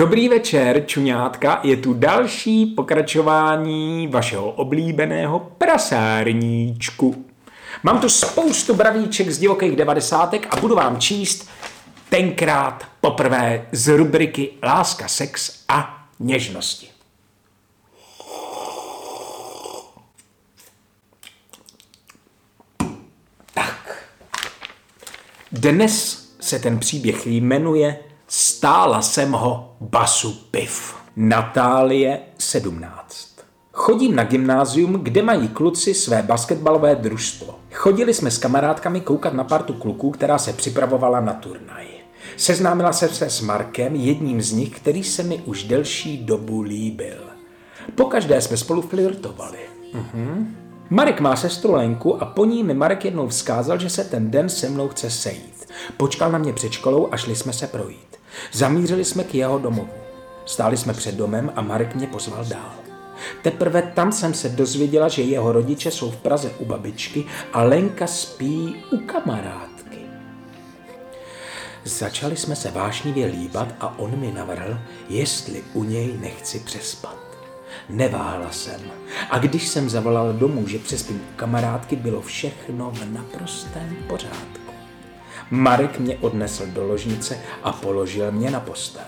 Dobrý večer, čuňátka, je tu další pokračování vašeho oblíbeného prasárníčku. Mám tu spoustu bravíček z divokých devadesátek a budu vám číst tenkrát poprvé z rubriky Láska, sex a něžnosti. Tak. Dnes se ten příběh jmenuje Stála jsem ho basu piv. Natálie 17. Chodím na gymnázium, kde mají kluci své basketbalové družstvo. Chodili jsme s kamarádkami koukat na partu kluků, která se připravovala na turnaj. Seznámila se se s Markem, jedním z nich, který se mi už delší dobu líbil. Pokaždé jsme spolu flirtovali. Mhm. Marek má sestru Lenku a po ní mi Marek jednou vzkázal, že se ten den se mnou chce sejít. Počkal na mě před školou a šli jsme se projít. Zamířili jsme k jeho domovu. Stáli jsme před domem a Marek mě pozval dál. Teprve tam jsem se dozvěděla, že jeho rodiče jsou v Praze u babičky a Lenka spí u kamarádky. Začali jsme se vášnivě líbat a on mi navrhl, jestli u něj nechci přespat. Neváhala jsem. A když jsem zavolal domů, že přespím u kamarádky, bylo všechno v naprostém pořádku. Marek mě odnesl do ložnice a položil mě na postel.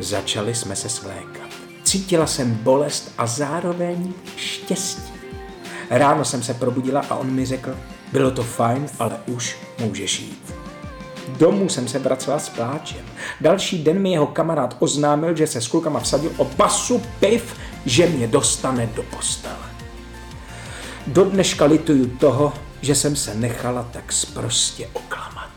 Začali jsme se svlékat. Cítila jsem bolest a zároveň štěstí. Ráno jsem se probudila a on mi řekl, bylo to fajn, ale už můžeš jít. Domů jsem se vracela s pláčem. Další den mi jeho kamarád oznámil, že se s klukama vsadil o basu piv, že mě dostane do postele. Do dneška lituju toho, že jsem se nechala tak sprostě oklamat.